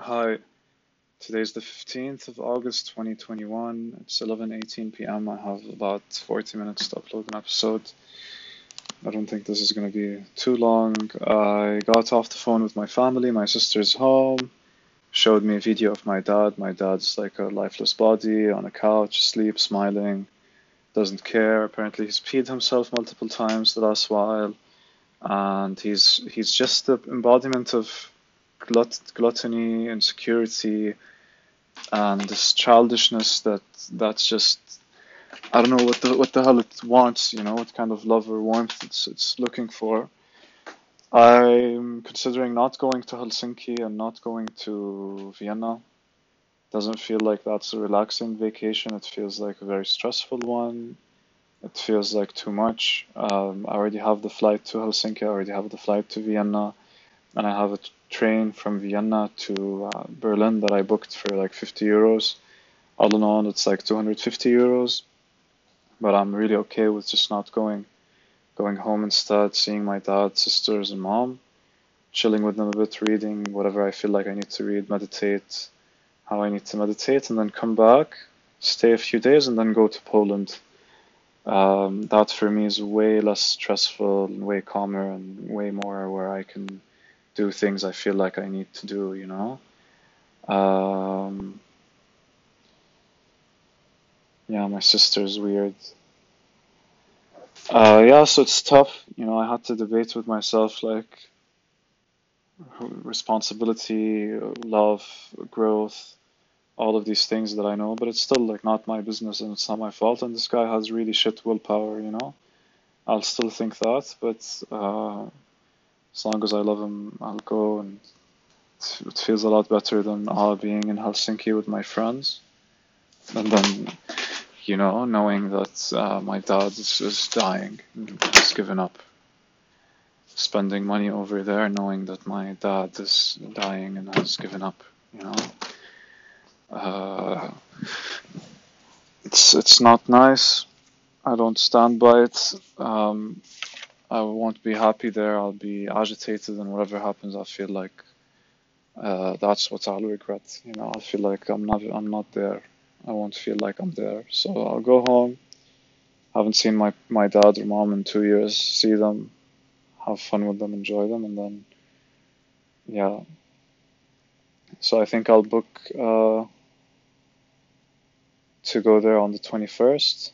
Hi, today is the 15th of August 2021. It's 11:18 p.m. I have about 40 minutes to upload an episode. I don't think this is going to be too long. I got off the phone with my family. My sister's home. Showed me a video of my dad. My dad's like a lifeless body on a couch, asleep, smiling, doesn't care. Apparently, he's peed himself multiple times the last while, and he's he's just the embodiment of glut- gluttony, insecurity, and this childishness that that's just I don't know what the what the hell it wants, you know, what kind of love or warmth it's it's looking for. I'm considering not going to Helsinki and not going to Vienna. Doesn't feel like that's a relaxing vacation. It feels like a very stressful one. It feels like too much. Um, I already have the flight to Helsinki. I already have the flight to Vienna, and I have a train from Vienna to uh, Berlin that I booked for like 50 euros. All in all, it's like 250 euros. But I'm really okay with just not going. Going home instead, seeing my dad, sisters, and mom, chilling with them a bit, reading whatever I feel like I need to read, meditate how I need to meditate, and then come back, stay a few days, and then go to Poland. Um, that for me is way less stressful and way calmer and way more where I can do things I feel like I need to do, you know? Um, yeah, my sister's weird. Uh, yeah, so it's tough. You know, I had to debate with myself like responsibility, love, growth, all of these things that I know, but it's still like not my business and it's not my fault. And this guy has really shit willpower, you know? I'll still think that, but uh, as long as I love him, I'll go and it feels a lot better than uh, being in Helsinki with my friends. And then you know, knowing that uh, my dad is, is dying, he's given up. Spending money over there, knowing that my dad is dying and has given up, you know. Uh, it's it's not nice. I don't stand by it. Um, I won't be happy there. I'll be agitated, and whatever happens, I feel like uh, that's what I'll regret. You know, I feel like I'm not I'm not there. I won't feel like I'm there. So I'll go home. Haven't seen my, my dad or mom in two years. See them, have fun with them, enjoy them, and then, yeah. So I think I'll book uh, to go there on the 21st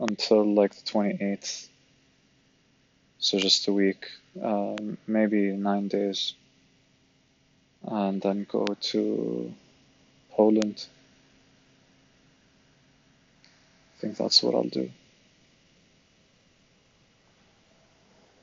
until like the 28th. So just a week, um, maybe nine days, and then go to Poland. I think that's what I'll do.